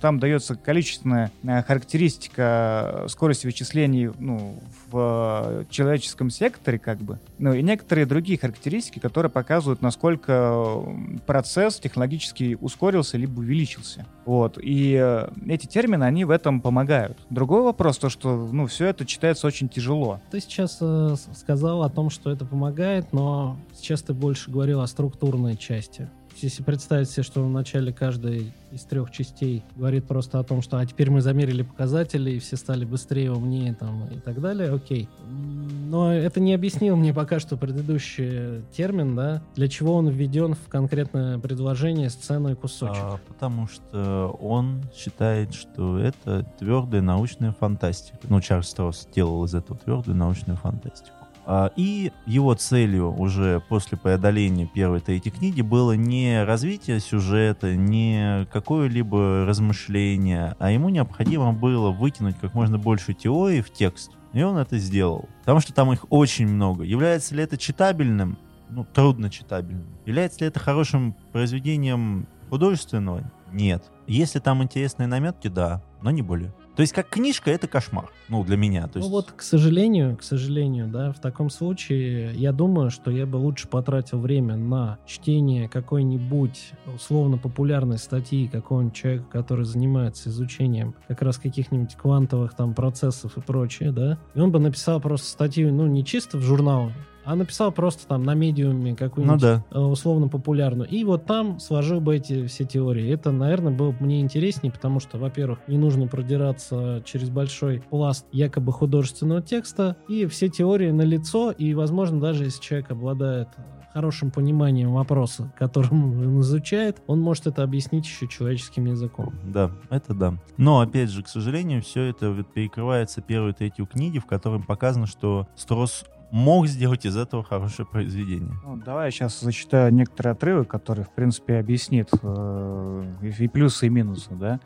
там дается количественная характеристика скорости вычислений ну, в человеческом секторе, как бы. Ну и некоторые другие характеристики, которые показывают, насколько процесс технологически ускорился либо увеличился. Вот. И э, эти термины, они в этом помогают. Другой вопрос, то, что ну, все это читается очень тяжело. Ты сейчас э, сказал о том, что это помогает, но сейчас ты больше говорил о структурной части если представить себе, что в начале каждой из трех частей говорит просто о том, что а теперь мы замерили показатели, и все стали быстрее, умнее там, и так далее, окей. Но это не объяснил мне пока что предыдущий термин, да, для чего он введен в конкретное предложение, сцену и кусочек. А, потому что он считает, что это твердая научная фантастика. Ну, Чарльз Стросс делал из этого твердую научную фантастику. А, и его целью уже после преодоления первой третьей книги было не развитие сюжета, не какое-либо размышление, а ему необходимо было вытянуть как можно больше теорий в текст. И он это сделал. Потому что там их очень много. Является ли это читабельным? Ну, трудно читабельным. Является ли это хорошим произведением художественного? Нет. Если там интересные наметки, да, но не более. То есть как книжка это кошмар, ну для меня. То ну, есть... Ну вот, к сожалению, к сожалению, да, в таком случае я думаю, что я бы лучше потратил время на чтение какой-нибудь условно популярной статьи какого-нибудь человека, который занимается изучением как раз каких-нибудь квантовых там процессов и прочее, да, и он бы написал просто статью, ну не чисто в журнал, а написал просто там на медиуме какую-нибудь ну, да. Э, условно популярную. И вот там сложил бы эти все теории. Это, наверное, было бы мне интереснее, потому что, во-первых, не нужно продираться через большой пласт якобы художественного текста, и все теории на лицо, и, возможно, даже если человек обладает хорошим пониманием вопроса, которым он изучает, он может это объяснить еще человеческим языком. Да, это да. Но, опять же, к сожалению, все это перекрывается первой третью книги, в которой показано, что Строс мог сделать из этого хорошее произведение. Ну, давай я сейчас зачитаю некоторые отрывы, которые, в принципе, объяснит э, и плюсы, и минусы, да.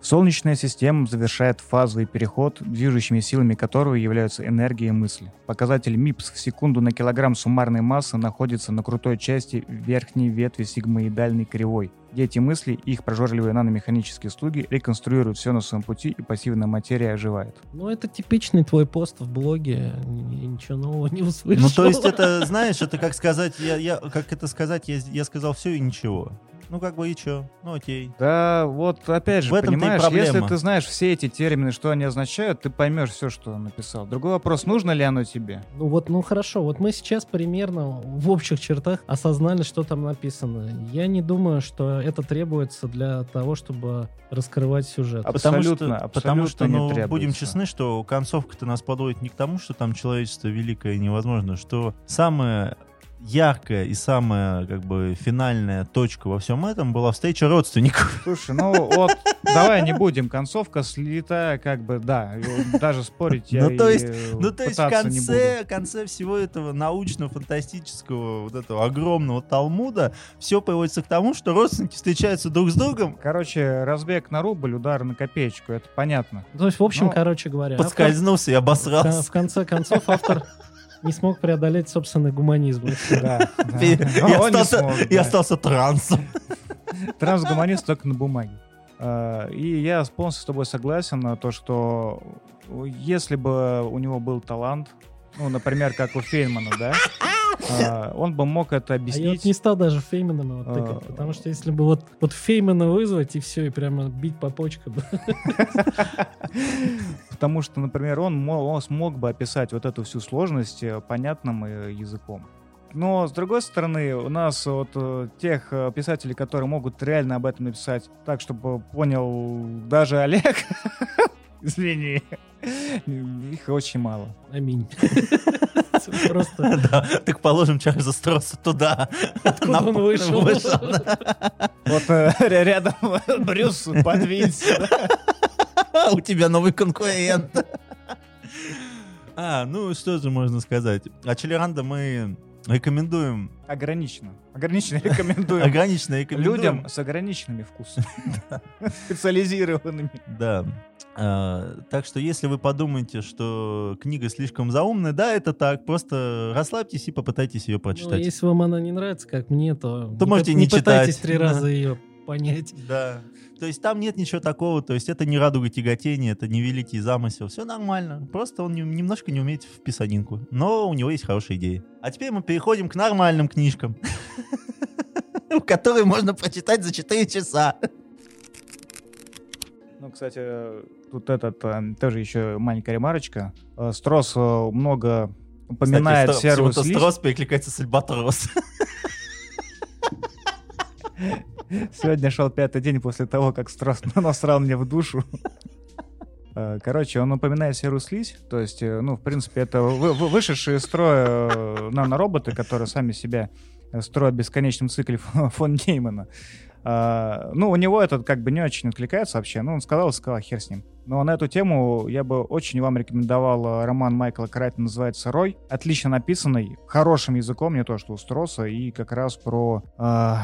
Солнечная система завершает фазовый переход, движущими силами которого являются энергия и мысли. Показатель МИПС в секунду на килограмм суммарной массы находится на крутой части верхней ветви сигмоидальной кривой. Дети мысли и их прожорливые наномеханические слуги реконструируют все на своем пути, и пассивная материя оживает. Ну, это типичный твой пост в блоге. Я ничего нового не услышал. Ну, то есть это, знаешь, это как сказать, я, я, как это сказать, я, я сказал все и ничего. Ну, как бы и чё? Ну, окей. Да, вот опять же, понимаешь, если ты знаешь все эти термины, что они означают, ты поймешь все, что он написал. Другой вопрос, нужно ли оно тебе? Ну вот, ну хорошо, вот мы сейчас примерно в общих чертах осознали, что там написано. Я не думаю, что это требуется для того, чтобы раскрывать сюжет. А Потому Абсолютно, что, потому что абсолютно не ну, будем требуется. честны, что концовка-то нас подводит не к тому, что там человечество великое и невозможно, что самое яркая и самая как бы финальная точка во всем этом была встреча родственников. Слушай, ну вот, давай не будем. Концовка слита, как бы, да. даже спорить я Ну, то есть- Ну, то есть в пытаться не буду. конце, конце всего этого научно-фантастического вот этого огромного Талмуда все приводится к тому, что родственники встречаются друг с другом, Короче, разбег на рубль, удар на копеечку, это понятно. То есть, в общем, Ну, короче говоря, автор- подскользнулся и в обосрался. в конце концов автор не смог преодолеть собственный гуманизм. Да. не остался, смог, да. остался трансом. Трансгуманист только на бумаге. А, И я полностью с тобой согласен на то, что если бы у него был талант, ну, например, как у Фейнмана, да, а, он бы мог это А я вот объяснить. не стал даже Феймана вот А. тыкать, потому что если бы вот, вот Феймана вызвать и все, и прямо бить по почкам. Потому что, например, он, он смог бы описать вот эту всю сложность э, понятным э, языком. Но, с другой стороны, у нас вот э, тех писателей, которые могут реально об этом написать так, чтобы понял даже Олег, извини, их очень мало. Аминь. Просто Да, так положим Чарльза Стросса туда. Откуда он вышел? Вот э, ря- рядом Брюс, подвинься. У тебя новый конкурент. А, ну что же можно сказать? А Челеранда мы рекомендуем, Ограниченно. Ограниченно рекомендую. ограниченно рекомендуем. Людям с ограниченными вкусами. Специализированными. Да. А, так что если вы подумаете, что книга слишком заумная, да, это так. Просто расслабьтесь и попытайтесь ее Ну, прочитать. если вам она не нравится, как мне, то, То можете не пытайтесь читать. три Да. раза ее понять. Да. То есть там нет ничего такого, то есть это не радуга тяготения, это не великий замысел, все нормально. Просто он не- немножко не умеет в писанинку, но у него есть хорошие идеи. А теперь мы переходим к нормальным книжкам, которые можно прочитать за 4 часа. Ну, кстати, тут этот э, тоже еще маленькая ремарочка. Э, Строс э, много упоминает Кстати, почему-то слизь. Строс перекликается с Альбатрос. Сегодня шел пятый день после того, как Строс насрал мне в душу. Короче, он упоминает серую слизь, то есть, ну, в принципе, это вы- вы- вышедшие из строя нанороботы, которые сами себя строят в бесконечном цикле фон Неймана. А, ну, у него этот как бы не очень откликается вообще. Ну, он сказал, и сказал, хер с ним. Но на эту тему я бы очень вам рекомендовал э, роман Майкла Крайта, называется «Рой». Отлично написанный, хорошим языком, не то что у Строса, и как раз про э,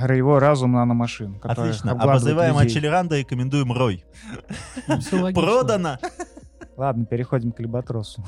роевой разум наномашин. Отлично. Обозреваем от людей. Челеранда, рекомендуем Рой. Логично. Продано! Ладно, переходим к Альбатросу.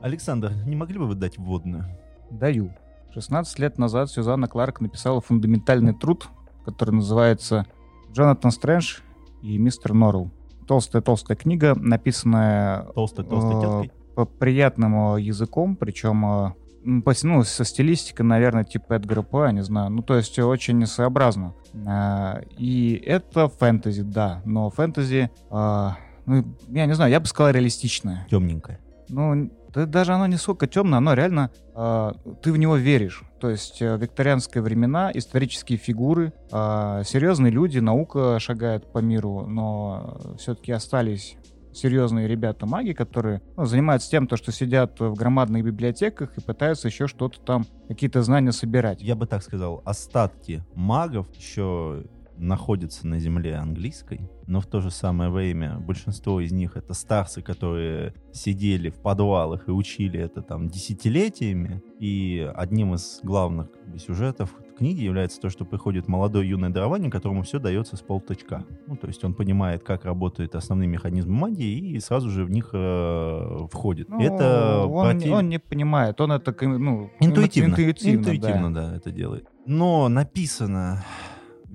Александр, не могли бы вы дать вводную? Даю. 16 лет назад Сюзанна Кларк написала фундаментальный труд, который называется «Джонатан Стрэндж и мистер Норрелл». Толстая-толстая книга, написанная Толстой-толстой э, приятным э, языком, причем э, ну, со стилистикой, наверное, типа Эдгара По, не знаю. Ну, то есть э, очень сообразно. А, И это фэнтези, да, но фэнтези, э, ну, я не знаю, я бы сказал реалистичное. Темненькая. Ну, да даже оно не сколько темное, оно реально, э, ты в него веришь. То есть э, викторианские времена, исторические фигуры, э, серьезные люди, наука шагает по миру, но все-таки остались серьезные ребята-маги, которые ну, занимаются тем, то, что сидят в громадных библиотеках и пытаются еще что-то там, какие-то знания собирать. Я бы так сказал, остатки магов еще находятся на земле английской, но в то же самое время большинство из них это старцы, которые сидели в подвалах и учили это там десятилетиями. И одним из главных как бы, сюжетов книги является то, что приходит молодой юный дарование, которому все дается с полточка. Ну, то есть он понимает, как работают основные механизмы магии и сразу же в них э, входит. Ну, это он, против- он не понимает, он это ну, Интуитивно. интуитивно, да. Интуитивно, да. это делает. Но написано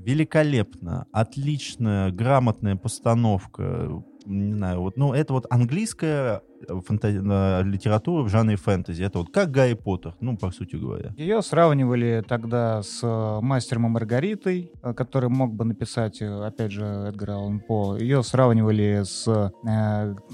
великолепно, отличная, грамотная постановка, не знаю, вот, ну, это вот английская фанта- литература в жанре фэнтези. Это вот как Гарри Поттер, ну, по сути говоря. Ее сравнивали тогда с э, «Мастером и Маргаритой», э, который мог бы написать, э, опять же, Эдгар Аллан По. Ее сравнивали с,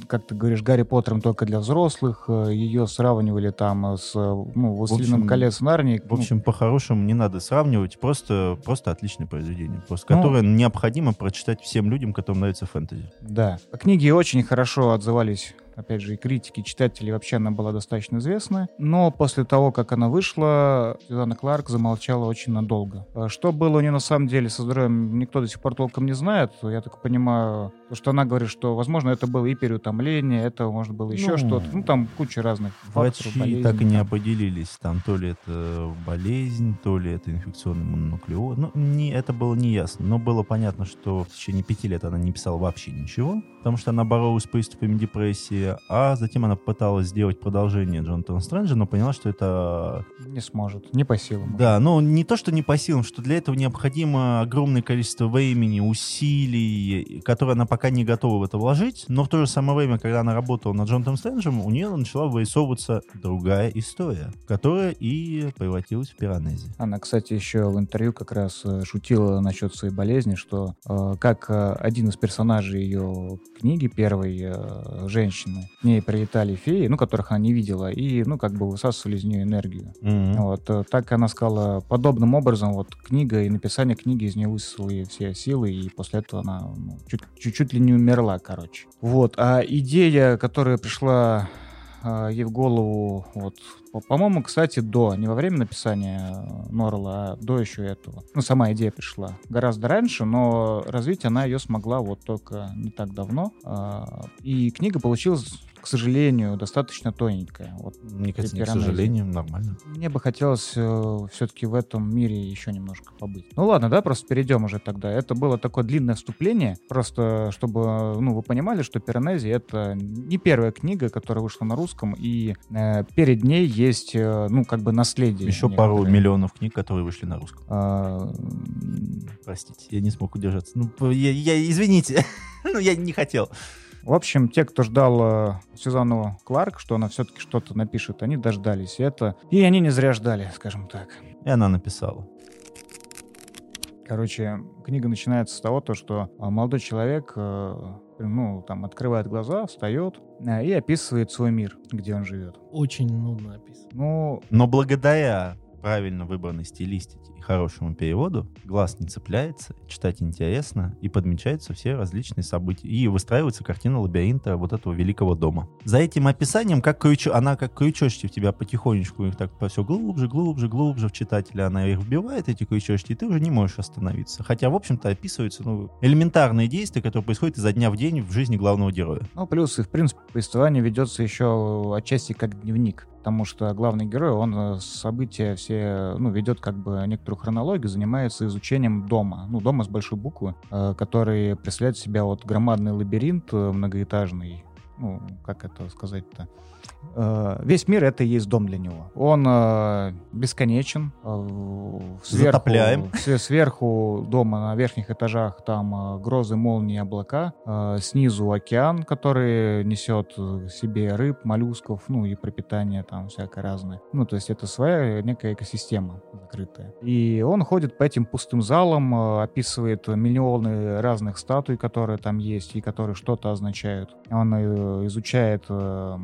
как ты говоришь, Гарри Поттером только для взрослых. Ее сравнивали там с, ну, «Властелином колец Нарнии». В общем, по-хорошему не надо сравнивать, просто, просто отличное произведение, просто, Ну, которое необходимо прочитать всем людям, которым нравится фэнтези. Да. Книги очень хорошо отзывались опять же, и критики, и читатели, вообще она была достаточно известна. Но после того, как она вышла, Сюзанна Кларк замолчала очень надолго. А Что было у нее на самом деле со здоровьем, никто до сих пор толком не знает. Я так понимаю, то, что она говорит, что, возможно, это было и переутомление, это, может, было еще Ну, что-то. Ну, там куча разных факторов, Врачи так и не там. определились, там то ли это болезнь, то ли это инфекционный мононуклеоз. Ну, не, это было не ясно, но было понятно, что в течение пяти лет она не писала вообще ничего, потому что она боролась с приступами депрессии, а затем она пыталась сделать продолжение Джонатана Стрэнджа, но поняла, что это... Не сможет, не по силам. Да, ну не то, что не по силам, что для этого необходимо огромное количество времени, усилий, которые она пока не готова в это вложить, но в то же самое время, когда она работала над Джонатаном Стрэнджем, у нее начала вырисовываться другая история, которая и превратилась в пиранези. Она, кстати, еще в интервью как раз э, шутила насчет своей болезни, что э, как э, один из персонажей ее книги первой э, женщины, к ней прилетали феи, ну, которых она не видела, и, ну, как бы высасывали из нее энергию. Мгм. Вот, э, так она сказала, подобным образом вот книга и написание книги из нее высосало ей все силы, и после этого она ну, чуть, чуть-чуть ли не умерла, короче. Вот, а идея, которая пришла а, ей в голову, вот, по- по-моему, кстати, до, не во время написания э, Норрелла, а до еще этого. Ну, сама идея пришла гораздо раньше, но развить она ее смогла вот только не так давно. А, И книга получилась, к сожалению, достаточно тоненькая. Вот Мне кажется, не, к сожалению, нормально. мне бы хотелось все-таки в этом мире еще немножко побыть. Ну ладно, да, просто перейдем уже тогда. Это было такое длинное вступление, просто чтобы, ну, вы понимали, что Пиранези — это не первая книга, которая вышла на русском, и э, перед ней есть, э, ну, как бы наследие. Еще пару некоторое. миллионов книг, которые вышли на русском. А, Простите, я не смог удержаться. Ну, я, я- извините, ну, я не хотел. В общем, те, кто ждал э, Сюзанну Кларк, что она все-таки что-то напишет, они дождались. Это... И они не зря ждали, скажем так. И она написала. Короче, книга начинается с того, то, что а, молодой человек, э, ну, там, открывает глаза, встает э, и описывает свой мир, где он живет. Очень нудно описано. Ну, Но благодаря правильно выбранной стилистике хорошему переводу глаз не цепляется, читать интересно и подмечаются все различные события. И выстраивается картина лабиринта вот этого великого дома. За этим описанием, как крючо, она как крючочки в тебя потихонечку их так все глубже, глубже, глубже в читателя, она их вбивает, эти крючочки, и ты уже не можешь остановиться. Хотя, в общем-то, описываются ну, элементарные действия, которые происходят изо дня в день в жизни главного героя. ну, плюс, и, в принципе, повествование ведется еще отчасти как дневник. Потому что главный герой, он э, события все, ну, ведет как бы некоторую хронологию, занимается изучением дома. Ну, дома с большой буквы, э, который представляет себя вот громадный лабиринт э, многоэтажный. Ну, как это сказать-то? Э, Весь мир — это и есть дом для него. Он э, бесконечен. э, Сверху, Затопляем. сверху дома на верхних этажах там э, грозы, молнии, облака. Э, Снизу океан, который несет себе рыб, моллюсков, ну и пропитание там всякое разное. Ну, то есть это своя некая экосистема закрытая. И он ходит по этим пустым залам, э, описывает миллионы разных статуй, которые там есть и которые что-то означают. Он э, изучает, э,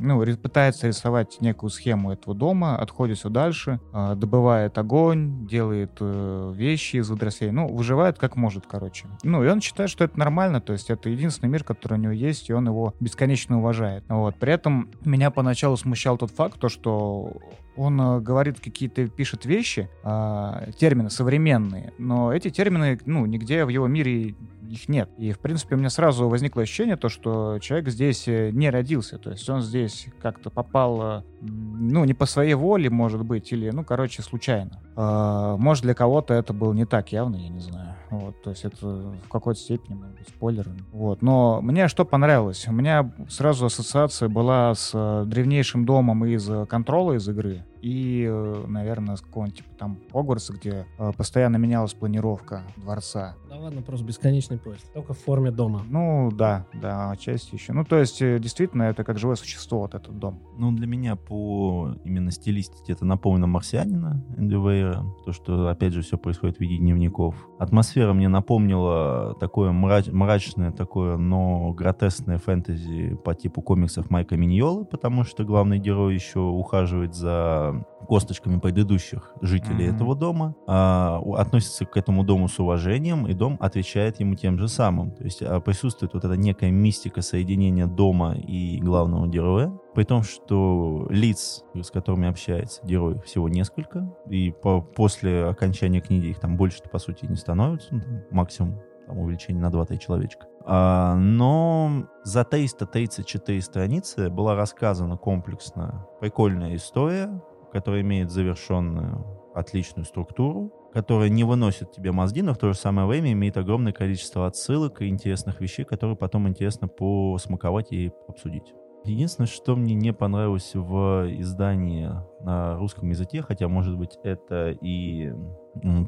ну, пытается рисовать некую схему этого дома, отходит все дальше, э, добывает огонь, делает э, вещи из водорослей, ну, выживает как может, короче. Ну, и он считает, что это нормально, то есть это единственный мир, который у него есть, и он его бесконечно уважает. Вот. При этом меня поначалу смущал тот факт, то, что он э, говорит какие-то, пишет вещи, а, термины современные, но эти термины, ну, нигде в его мире их нет. И, в принципе, у меня сразу возникло ощущение, то, что человек здесь э, не родился, то есть он здесь как-то попал, э, ну, не по своей воле, может быть, или, ну, короче, случайно. А, Может, для кого-то это было не так явно, я не знаю. Вот, то есть это в какой-то степени, может быть, спойлер. Вот. Но мне что понравилось? У меня сразу ассоциация была с э, древнейшим домом из э, контрола из игры и, э, наверное, с какого-нибудь типа там Хогвартса, где постоянно менялась планировка дворца. Да, Да ладно, просто бесконечный поезд. Только в форме дома. Ну, да, да, отчасти еще. Ну, то есть, э, действительно, это как живое существо, вот этот дом. Ну, для меня по именно стилистике это напомнило «Марсианина» Вейра. То, что, опять же, все происходит в виде дневников. Атмосфера мне напомнила такое мрач, мрачное, такое, но гротескное фэнтези по типу комиксов Майка Миньолы, потому что главный герой еще ухаживает за косточками предыдущих жителей Мгм. этого дома, а, относится к этому дому с уважением, и дом отвечает ему тем же самым. То есть а, присутствует вот эта некая мистика соединения дома и главного героя, при том, что лиц, с которыми общается герой, всего несколько, и по- после окончания книги их там больше по сути не становится, ну, там максимум там, увеличение на 2-3 человечка. А, но за 334 страницы была рассказана комплексно прикольная история, которая имеет завершенную отличную структуру, которая не выносит тебе мозги, но в то же самое время имеет огромное количество отсылок и интересных вещей, которые потом интересно посмаковать и обсудить. Единственное, что мне не понравилось в издании на русском языке, хотя, может быть, это и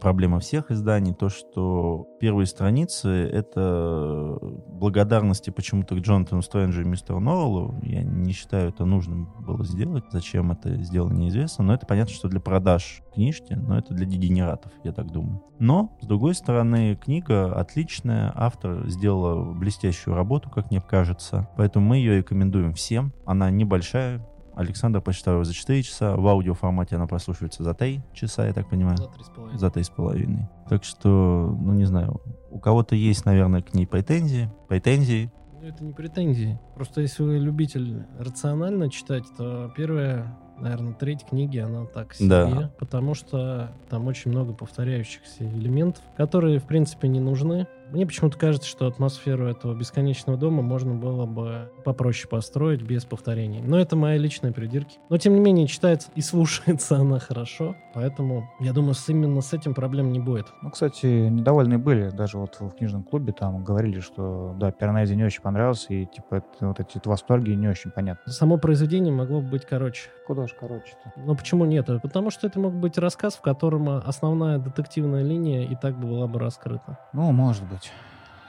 проблема всех изданий, то, что первые страницы — это благодарности почему-то к Джонатану Стрэнджу и мистеру Норреллу. Я не считаю, это нужным было сделать. Зачем это сделано, неизвестно. Но это понятно, что для продаж книжки, но это для дегенератов, я так думаю. Но, с другой стороны, книга отличная, автор сделала блестящую работу, как мне кажется. Поэтому мы ее рекомендуем всем. Она небольшая, Александр прочитал его за 4 часа. В аудиоформате она прослушивается за 3 часа, я так понимаю. За три с половиной. За три с половиной. Так что, ну не знаю, у кого-то есть, наверное, к ней претензии. Претензии. Ну, это не претензии. Просто если вы любитель рационально читать, то первая, наверное, треть книги, она так себе. Да. Потому что там очень много повторяющихся элементов, которые, в принципе, не нужны. Мне почему-то кажется, что атмосферу этого бесконечного дома можно было бы попроще построить без повторений. Но это мои личные придирки. Но, тем не менее, читается и слушается она хорошо. Поэтому, я думаю, с, именно с этим проблем не будет. Ну, кстати, недовольные были. Даже вот в книжном клубе там говорили, что, да, Пиранези не очень понравился, и, типа, это, вот эти вот восторги не очень понятны. Само произведение могло бы быть короче. Куда ж короче-то? Но почему нет? Потому что это мог быть рассказ, в котором а, основная детективная линия и так бы была бы раскрыта. Ну, может быть.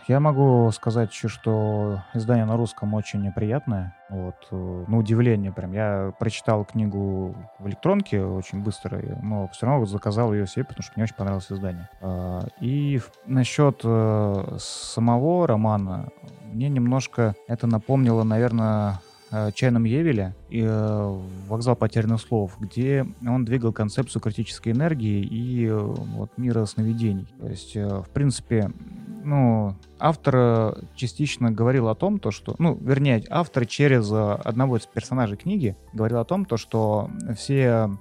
Я могу сказать еще, что издание на русском очень приятное. Вот, э, на удивление прям. Я прочитал книгу в электронке очень быстро, но все равно заказал ее себе, потому что мне очень понравилось издание. А, И насчет э, самого романа, мне немножко это напомнило, наверное, Чайном Евеля и э, «Вокзал потерянных слов», где он двигал концепцию критической энергии и э, вот, мира сновидений. То есть, э, в принципе, ну, автор э, частично говорил о том, то, что, ну, вернее, автор через э, одного из персонажей книги говорил о том, то, что все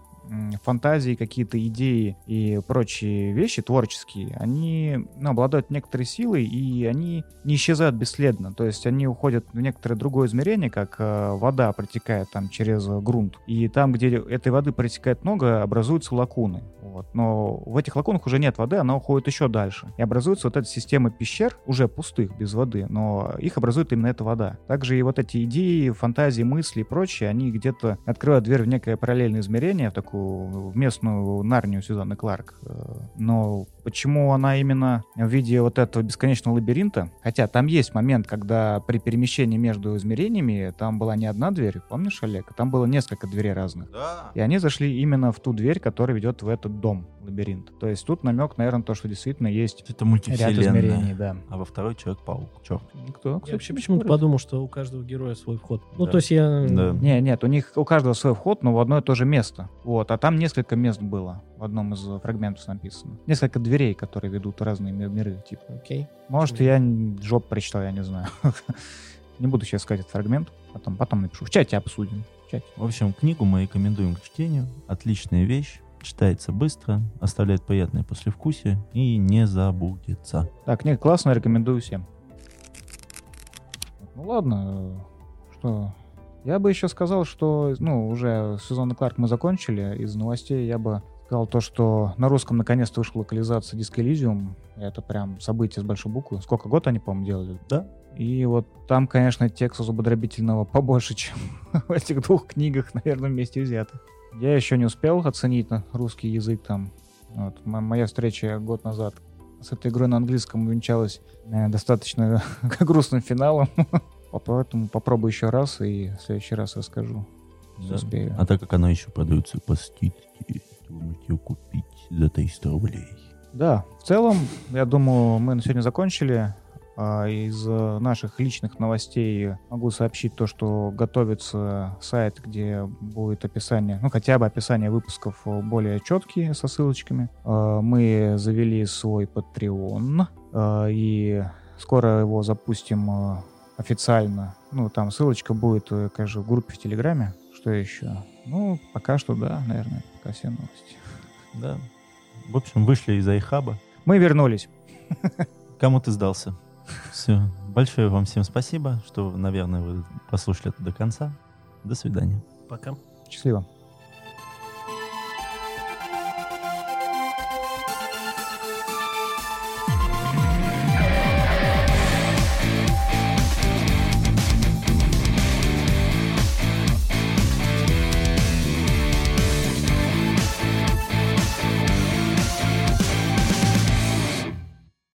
фантазии, какие-то идеи и прочие вещи творческие, они ну, обладают некоторой силой, и они не исчезают бесследно. То есть они уходят в некоторое другое измерение, как э, вода протекает там через грунт. И там, где этой воды протекает много, образуются лакуны. Вот. Но в этих лакунах уже нет воды, она уходит еще дальше. И образуется вот эта система пещер, уже пустых, без воды, но их образует именно эта вода. Также и вот эти идеи, фантазии, мысли и прочее, они где-то открывают дверь в некое параллельное измерение, в такую в местную Нарнию Сюзанны Кларк. Э, Но почему она именно в виде вот этого бесконечного лабиринта? Хотя там есть момент, когда при перемещении между измерениями там была не одна дверь, помнишь, Олег? Там было несколько дверей разных. Да. И они зашли именно в ту дверь, которая ведет в этот дом, лабиринт. То есть тут намек, наверное, то, что действительно есть Это ряд измерений, да. А во второй Человек-паук. Черт. Никто, Я вообще почему-то подумал, что у каждого героя свой вход. Ну, Да. то есть я... Да. Не, нет, у них у каждого свой вход, но в одно и то же место. Вот, а там несколько мест было. В одном из фрагментов написано. Несколько дверей, которые ведут в разные ми- миры. Типа. Окей. Может, Почему я жоп прочитал, я не знаю. Не буду сейчас сказать этот фрагмент. Потом, потом напишу. В чате обсудим. В чате. В общем, книгу мы рекомендуем к чтению. Отличная вещь. Читается быстро, оставляет приятное послевкусие и не забудется. Так, книга классная, рекомендую всем. Ну ладно, что... Я бы еще сказал, что, ну, уже сезон Кларк мы закончили. Из новостей я бы сказал то, что на русском наконец-то вышла локализация Disco Elysium. Это прям событие с большой буквы. Сколько год они, по-моему, делали? Да. И вот там, конечно, текста зубодробительного побольше, чем в этих двух книгах, наверное, вместе взятых. Я еще не успел оценить на русский язык там. Вот, м- моя встреча год назад с этой игрой на английском увенчалась э, достаточно грустным финалом. Поэтому попробую еще раз и в следующий раз расскажу. Да. Успею. А так как она еще продается по скидке, можете ее купить за 300 рублей. Да, в целом, я думаю, мы на сегодня закончили. А, Из э, наших личных новостей могу сообщить то, что готовится сайт, где будет описание, ну хотя бы описание выпусков более четкие со ссылочками. А, Мы завели свой Patreon а, и скоро его запустим э, официально. Ну там ссылочка будет, э, конечно, в группе в Телеграме. Что еще? Ну, пока что да, наверное, пока все новости. Да. В общем, вышли из айхаба. Мы вернулись. Кому ты сдался? Все. Большое вам всем спасибо, что, наверное, вы послушали это до конца. До свидания. Пока. Счастливо.